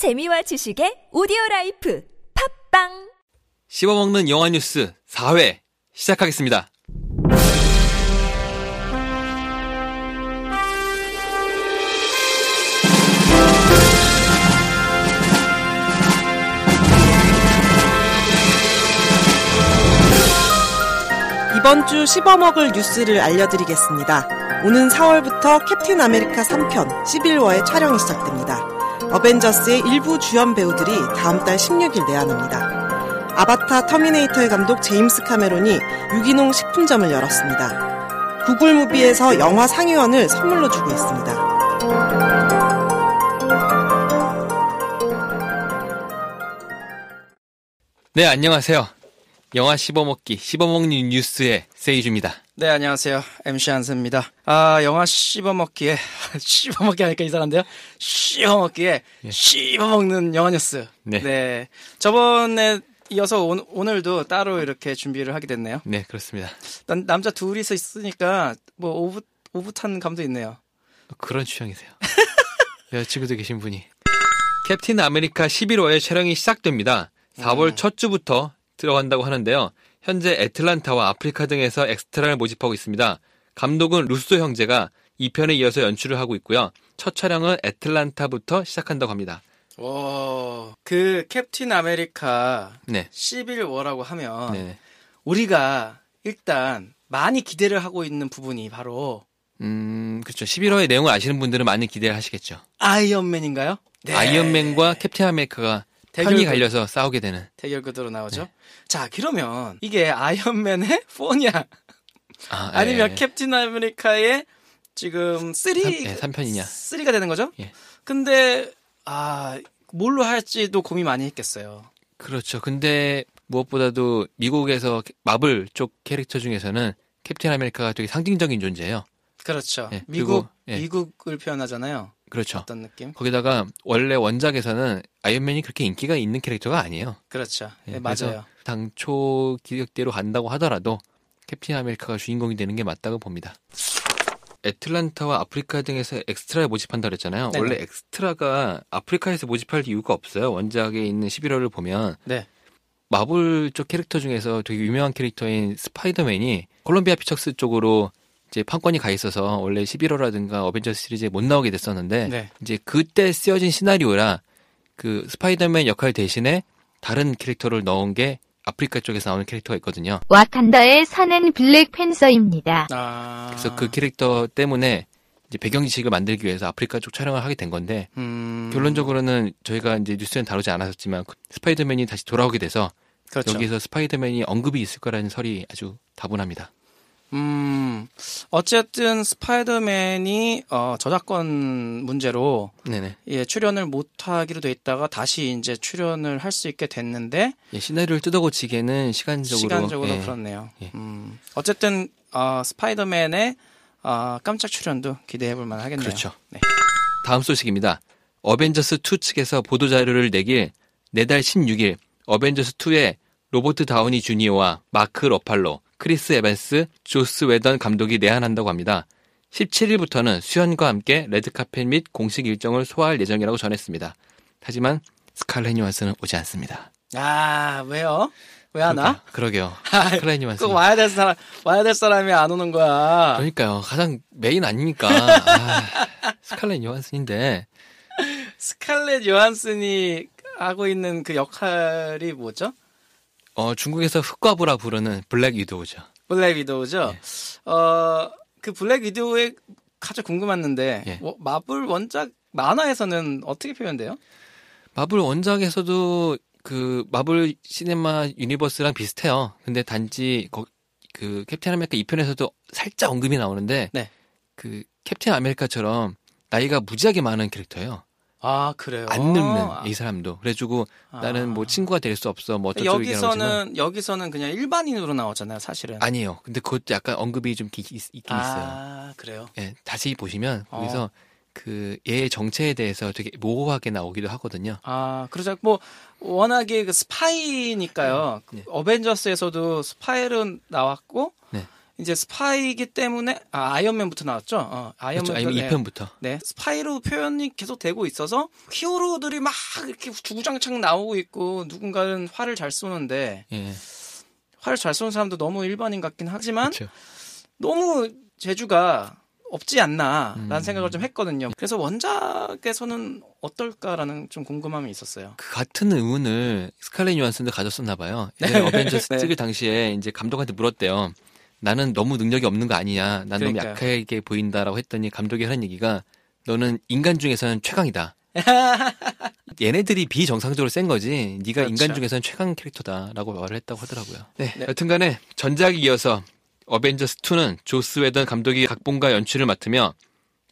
재미와 지식의 오디오 라이프 팟빵 씹어먹는 영화 뉴스 4회 시작하겠습니다. 이번 주 씹어먹을 뉴스를 알려드리겠습니다. 오는 4월부터 캡틴 아메리카 3편 시빌워의 촬영이 시작됩니다. 어벤져스의 일부 주연 배우들이 다음 달 16일 내한합니다. 아바타 터미네이터의 감독 제임스 카메론이 유기농 식품점을 열었습니다. 구글 무비에서 영화 상의원을 선물로 주고 있습니다. 네, 안녕하세요. 영화 씹어먹기, 씹어먹는 뉴스의 세이주입니다. 네, 안녕하세요. MC 한세입니다. 아, 영화 씹어먹기에, 씹어먹기 하니까 이상한데요? 씹어먹기에, 씹어먹는 영화 뉴스. 네. 저번에 이어서 오, 오늘도 따로 이렇게 준비를 하게 됐네요. 네, 그렇습니다. 난 남자 둘이서 있으니까, 뭐, 오붓, 오붓한 감도 있네요. 그런 취향이세요. 여자친구도 계신 분이. 캡틴 아메리카 시빌워의 촬영이 시작됩니다. 4월 첫 주부터 들어간다고 하는데요. 현재 애틀란타와 아프리카 등에서 엑스트라를 모집하고 있습니다. 감독은 루소 형제가 2편에 이어서 연출을 하고 있고요. 첫 촬영은 애틀란타부터 시작한다고 합니다. 오, 그 캡틴 아메리카 네. 시빌워라고 하면, 네. 우리가 일단 많이 기대를 하고 있는 부분이 바로 음, 그렇죠. 시빌워의 내용을 아시는 분들은 많이 기대를 하시겠죠. 아이언맨인가요? 네. 아이언맨과 캡틴 아메리카가 편이 그- 갈려서 싸우게 되는. 대결 구도로 나오죠. 네. 자, 그러면 이게 아이언맨의 4냐 아, 아니면 예. 캡틴 아메리카의 지금 3 삼- 예, 삼편이냐. 3가 되는 거죠? 예. 근데 아, 뭘로 할지도 고민 많이 했겠어요. 그렇죠. 근데 무엇보다도 미국에서 마블 쪽 캐릭터 중에서는 캡틴 아메리카가 되게 상징적인 존재예요. 그렇죠. 예, 미국 그리고, 예. 미국을 표현하잖아요. 그렇죠. 어떤 느낌? 거기다가 원래 원작에서는 아이언맨이 그렇게 인기가 있는 캐릭터가 아니에요. 그렇죠. 예, 네, 맞아요. 당초 기획대로 간다고 하더라도 캡틴 아메리카가 주인공이 되는 게 맞다고 봅니다. 애틀란타와 아프리카 등에서 엑스트라를 모집한다 그랬잖아요. 네네. 원래 엑스트라가 아프리카에서 모집할 이유가 없어요. 원작에 있는 11월을 보면 네. 마블 쪽 캐릭터 중에서 되게 유명한 캐릭터인 스파이더맨이 콜롬비아 피처스 쪽으로 이제 판권이 가 있어서 원래 시빌워라든가 어벤져스 시리즈에 못 나오게 됐었는데 네. 이제 그때 쓰여진 시나리오라 그 스파이더맨 역할 대신에 다른 캐릭터를 넣은 게 아프리카 쪽에서 나오는 캐릭터가 있거든요. 와칸다에 사는 블랙팬서입니다. 아. 그래서 그 캐릭터 때문에 이제 배경 지식을 만들기 위해서 아프리카 쪽 촬영을 하게 된 건데 음. 결론적으로는 저희가 이제 뉴스는 다루지 않았었지만 그 스파이더맨이 다시 돌아오게 돼서 그렇죠. 여기서 스파이더맨이 언급이 있을 거라는 설이 아주 다분합니다. 음. 어쨌든 스파이더맨이 어, 저작권 문제로 네네. 예, 출연을 못 하기로 돼 있다가 다시 이제 출연을 할 수 있게 됐는데 예, 시나리오를 뜯어고치기에는 시간적으로 시간적으로 예, 그렇네요. 예. 음, 어쨌든 어, 스파이더맨의 어, 깜짝 출연도 기대해 볼 만하겠네요. 그렇죠. 네. 다음 소식입니다. 어벤져스 2 측에서 보도 자료를 내길 내달 16일 어벤져스 2의 로버트 다우니 주니어와 마크 러팔로, 크리스 에반스, 조스 웨던 감독이 내한한다고 합니다. 17일부터는 수현과 함께 레드카펫 및 공식 일정을 소화할 예정이라고 전했습니다. 하지만 스칼렛 요한슨은 오지 않습니다. 아 왜요? 왜 안 와? 그러게요. 아, 스칼렛 요한슨. 꼭 와야 될 사람 와야 될 사람이 안 오는 거야. 그러니까요. 가장 메인 아닙니까? 아, 스칼렛 요한슨인데 스칼렛 요한슨이 하고 있는 그 역할이 뭐죠? 어, 중국에서 흑과부라 부르는 블랙 위도우죠. 블랙 위도우죠. 예. 어, 그 블랙 위도우의 가장 궁금했는데 예. 뭐, 마블 원작 만화에서는 어떻게 표현돼요? 마블 원작에서도 그 마블 시네마 유니버스랑 비슷해요. 근데 단지 거, 그 캡틴 아메리카 2편에서도 살짝 언급이 나오는데 네. 그 캡틴 아메리카처럼 나이가 무지하게 많은 캐릭터예요. 아 그래요. 안 늙는 아. 이 사람도. 그래가지고 아. 나는 뭐 친구가 될 수 없어. 뭐 어쩌고 여기서는 여기서는 그냥 일반인으로 나오잖아요, 사실은. 아니에요. 근데 그것도 약간 언급이 좀 기- 있, 있긴 있어요. 아, 그래요. 예, 다시 보시면 어. 거기서 그 얘의 정체에 대해서 되게 모호하게 나오기도 하거든요. 아, 그러자 뭐 워낙에 그 스파이니까요. 네. 어벤져스에서도 스파이로 나왔고 네. 이제 스파이기 때문에 아 아이언맨부터 나왔죠. 어, 그렇죠. 아이언맨 아니면 2편부터. 네, 스파이로 표현이 계속 되고 있어서 히어로들이 막 이렇게 주구장창 나오고 있고 누군가는 활을 잘 쏘는데 예. 활을 잘 쏘는 사람도 너무 일반인 같긴 하지만 그렇죠. 너무 재주가 없지 않나라는 음. 생각을 좀 했거든요. 그래서 원작에서는 어떨까라는 좀 궁금함이 있었어요. 그 같은 의문을 스칼렛 요한슨도 가졌었나 봐요. 네. 어벤져스 네. 찍을 당시에 이제 감독한테 물었대요. 나는 너무 능력이 없는 거 아니냐. 난 너무 그러니까요. 약하게 보인다라고 했더니 감독이 하는 얘기가 너는 인간 중에서는 최강이다. 얘네들이 비정상적으로 센 거지. 네가 그렇죠. 인간 중에서는 최강 캐릭터다라고 말을 했다고 하더라고요. 네. 네. 여튼간에 전작에 이어서 어벤져스 2는 조스 웨던 감독이 각본과 연출을 맡으며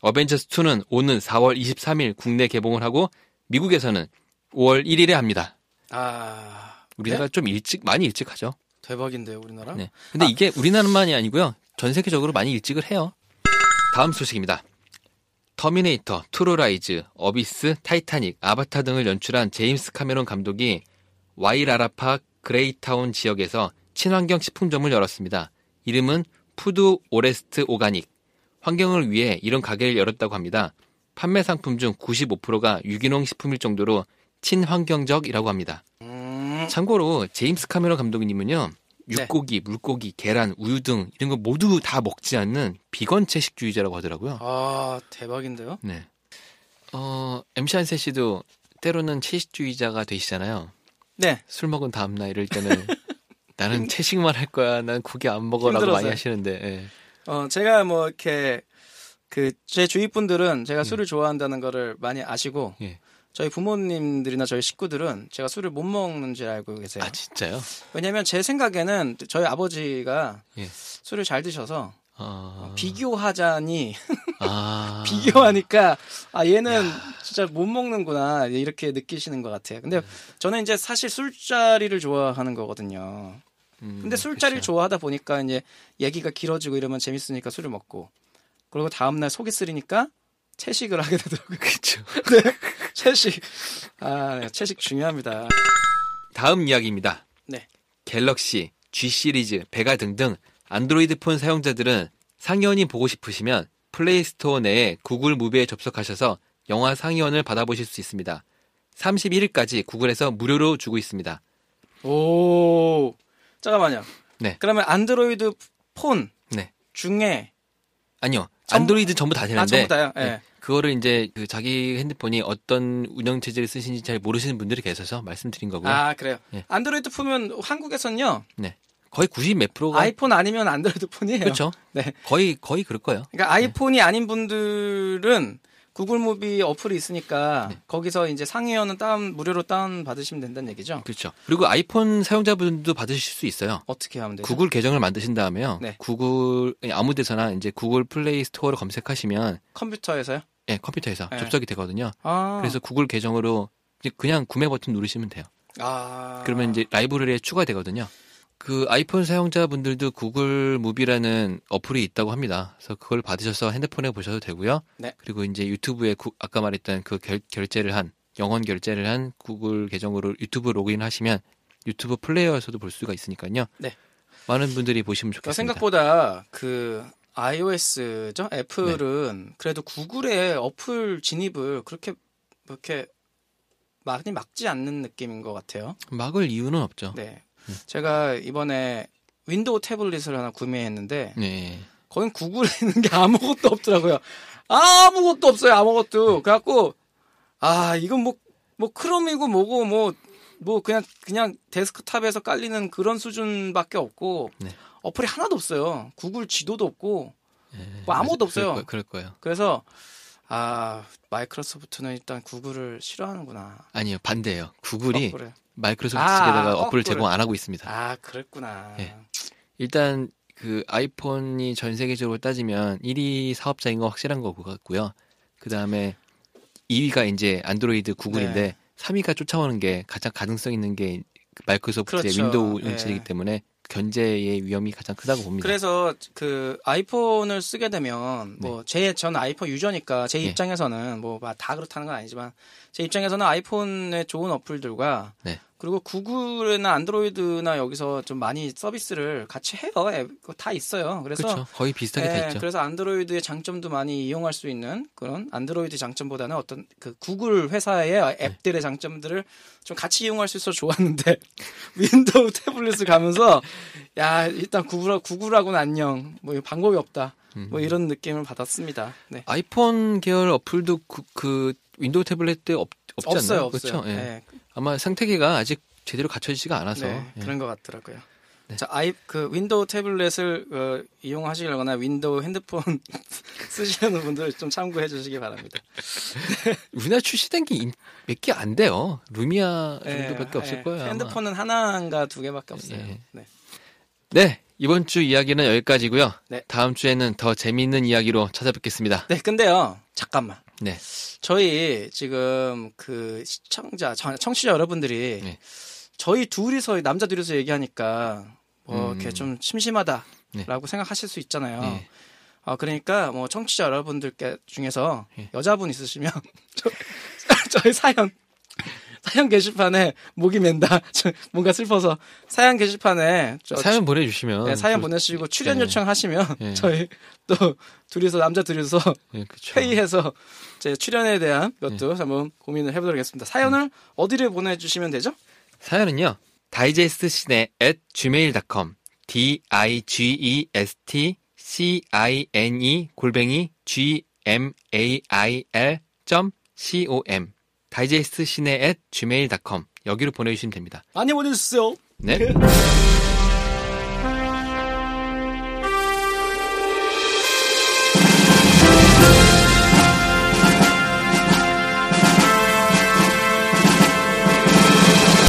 어벤져스 2는 오는 4월 23일 국내 개봉을 하고 미국에서는 5월 1일에 합니다. 아, 우리나라 좀 일찍 많이 일찍 하죠. 대박인데요, 우리나라? 네. 근데 이게 우리나라만이 아니고요. 전 세계적으로 많이 일찍을 해요. 다음 소식입니다. 터미네이터, 트루라이즈, 어비스, 타이타닉, 아바타 등을 연출한 제임스 카메론 감독이 와이라라파 그레이타운 지역에서 친환경 식품점을 열었습니다. 이름은 Food Forest Organic. 환경을 위해 이런 가게를 열었다고 합니다. 판매 상품 중 95%가 유기농 식품일 정도로 친환경적이라고 합니다. 음, 참고로 제임스 카메론 감독님은요 네. 육고기, 물고기, 계란, 우유 등 이런 거 모두 다 먹지 않는 비건 채식주의자라고 하더라고요. 아, 대박인데요? 네. 어 MC 한세 씨도 때로는 채식주의자가 되시잖아요. 네. 술 먹은 다음 날 이럴 때는 나는 채식만 할 거야. 난 고기 안 먹어라고 힘들어서요. 많이 하시는데. 예. 어, 제가 뭐 이렇게 그 제 주위 분들은 제가 음. 술을 좋아한다는 거를 많이 아시고 예. 저희 부모님들이나 저희 식구들은 제가 술을 못 먹는 줄 알고 계세요. 아 진짜요? 왜냐면 제 생각에는 저희 아버지가 예. 술을 잘 드셔서 어... 비교하자니 아... 비교하니까 아 얘는 진짜 못 먹는구나 이렇게 느끼시는 것 같아요. 근데 네. 저는 이제 사실 술자리를 좋아하는 거거든요. 음, 근데 술자리를 그쵸. 좋아하다 보니까 이제 얘기가 길어지고 이러면 재밌으니까 술을 먹고 그리고 다음날 속이 쓰리니까 채식을 하게 되더라고요. 그쵸. 채식 아 네, 채식 중요합니다. 다음 이야기입니다. 네. 갤럭시, G 시리즈, 베가 등등 안드로이드 폰 사용자들은 상의원이 보고 싶으시면 플레이스토어 내에 구글 무비에 접속하셔서 영화 상의원을 받아보실 수 있습니다. 31일까지 구글에서 무료로 주고 있습니다. 오 잠깐만요. 네. 그러면 안드로이드 폰 네. 중에 아니요. 안드로이드 전부 다 되는데 아 전부 다요. 예. 네. 그거를 이제 그 자기 핸드폰이 어떤 운영 체제를 쓰시는지 잘 모르시는 분들이 계셔서 말씀드린 거고요. 아 그래요. 예. 안드로이드 폰은 한국에선요 거의 90몇 프로가 아이폰 아니면 안드로이드 폰이에요. 그렇죠. 네. 거의 거의 그럴 거예요. 그러니까 아이폰이 아닌 분들은 구글 무비 어플이 있으니까 네. 거기서 이제 상의원은 다운 무료로 다운 받으시면 된다는 얘기죠. 그렇죠. 그리고 아이폰 사용자분도 받으실 수 있어요. 어떻게 하면 되죠? 구글 계정을 만드신 다음에요. 네. 구글 아무 데서나 이제 구글 플레이 스토어를 검색하시면 컴퓨터에서요? 예, 컴퓨터에서 네. 접속이 되거든요. 아, 그래서 구글 계정으로 그냥 구매 버튼 누르시면 돼요. 아, 그러면 이제 라이브러리에 추가되거든요. 그 아이폰 사용자분들도 구글 무비라는 어플이 있다고 합니다. 그래서 그걸 받으셔서 핸드폰에 보셔도 되고요. 네. 그리고 이제 유튜브에 구- 아까 말했던 그 결, 결제를 한 영원 결제를 한 구글 계정으로 유튜브 로그인 하시면 유튜브 플레이어에서도 볼 수가 있으니까요. 네. 많은 분들이 보시면 그러니까 좋겠습니다. 생각보다 그 iOS죠 애플은 그래도 구글의 어플 진입을 그렇게 그렇게 많이 막지 않는 느낌인 것 같아요. 막을 이유는 없죠. 네, 제가 이번에 윈도우 태블릿을 하나 구매했는데 네. 거긴 구글에 있는 게 아무것도 없더라고요. 아무것도 없어요. 아무것도. 그래갖고 아 이건 뭐뭐 크롬이고 뭐고 뭐뭐 그냥 그냥 데스크탑에서 깔리는 그런 수준밖에 없고 네. 어플이 하나도 없어요. 구글 지도도 없고 네. 뭐 아무것도 없어요. 거- 그럴 거예요. 그래서 아 마이크로소프트는 일단 구글을 싫어하는구나. 아니요, 반대예요. 구글이 어, 그래. 마이크로소프트 아, 측에다가 어, 어플을. 제공 안 하고 있습니다. 아 그랬구나. 예. 일단 그 아이폰이 전 세계적으로 따지면 1위 사업자인 거 확실한 거 같고요. 그 다음에 2위가 이제 안드로이드 구글인데 네. 3위가 쫓아오는 게 가장 가능성 있는 게그 마이크로소프트의 그렇죠. 윈도우 예. 운영 체제이기 때문에 견제의 위험이 가장 크다고 봅니다. 그래서 그 아이폰을 쓰게 되면 뭐제 저는 아이폰 유저니까 제 네. 입장에서는 뭐다 그렇다는 건 아니지만 제 입장에서는 아이폰의 좋은 어플들과 네. 그리고 구글이나 안드로이드나 여기서 좀 많이 서비스를 같이 해요. 앱, 그거 다 있어요. 그래서 그렇죠. 거의 비슷하게 다 예, 있죠. 그래서 안드로이드의 장점도 많이 이용할 수 있는 그런 안드로이드 장점보다는 어떤 그 구글 회사의 네. 앱들의 장점들을 좀 같이 이용할 수 있어서 좋았는데 윈도우 태블릿을 가면서 야 일단 구글 구글하고는 안녕 뭐 방법이 없다 음. 뭐 이런 느낌을 받았습니다. 네. 아이폰 계열 어플도 그, 그 윈도우 태블릿 때 없, 없지 없어요, 않나요? 없어요. 그렇죠. 예. 네, 아마 생태계가 아직 제대로 갖춰지지가 않아서 네, 예. 그런 것 같더라고요. 네. 자, 아이 그 윈도우 태블릿을 어, 이용하시려거나 윈도우 핸드폰 쓰시는 분들 좀 참고해 주시기 바랍니다. 우리나라 출시된 게 몇 개 안 돼요. 루미아 예, 정도밖에 없을 예. 거예요. 아마. 핸드폰은 하나인가 두 개밖에 없어요. 예. 네. 네 이번 주 이야기는 여기까지고요. 네. 다음 주에는 더 재미있는 이야기로 찾아뵙겠습니다. 네, 근데요, 잠깐만. 네. 저희 지금 그 시청자, 청- 청취자 여러분들이 네. 저희 둘이서 남자 둘이서 얘기하니까 뭐 음. 이렇게 좀 심심하다라고 네. 생각하실 수 있잖아요. 네. 아 그러니까 뭐 청취자 여러분들께 중에서 네. 여자분 있으시면 저, 저희 사연 사연 게시판에 목이 맨다. 저 뭔가 슬퍼서 사연 게시판에 저 사연 보내주시면 네, 사연 또- 보내시고 출연 네. 요청하시면 네. 저희 또 둘이서 남자 둘이서 예. 회의해서 제 출연에 대한 것도 한번 고민을 해보도록 하겠습니다. 사연을 어디를 보내주시면 되죠? 사연은요. 다이제스트 시네 at gmail.com d i g e s t c i n e 골뱅이 g m a i l c o m 다이제스트 시네 at gmail.com 여기로 보내주시면 됩니다. 많이 보내주세요. 네.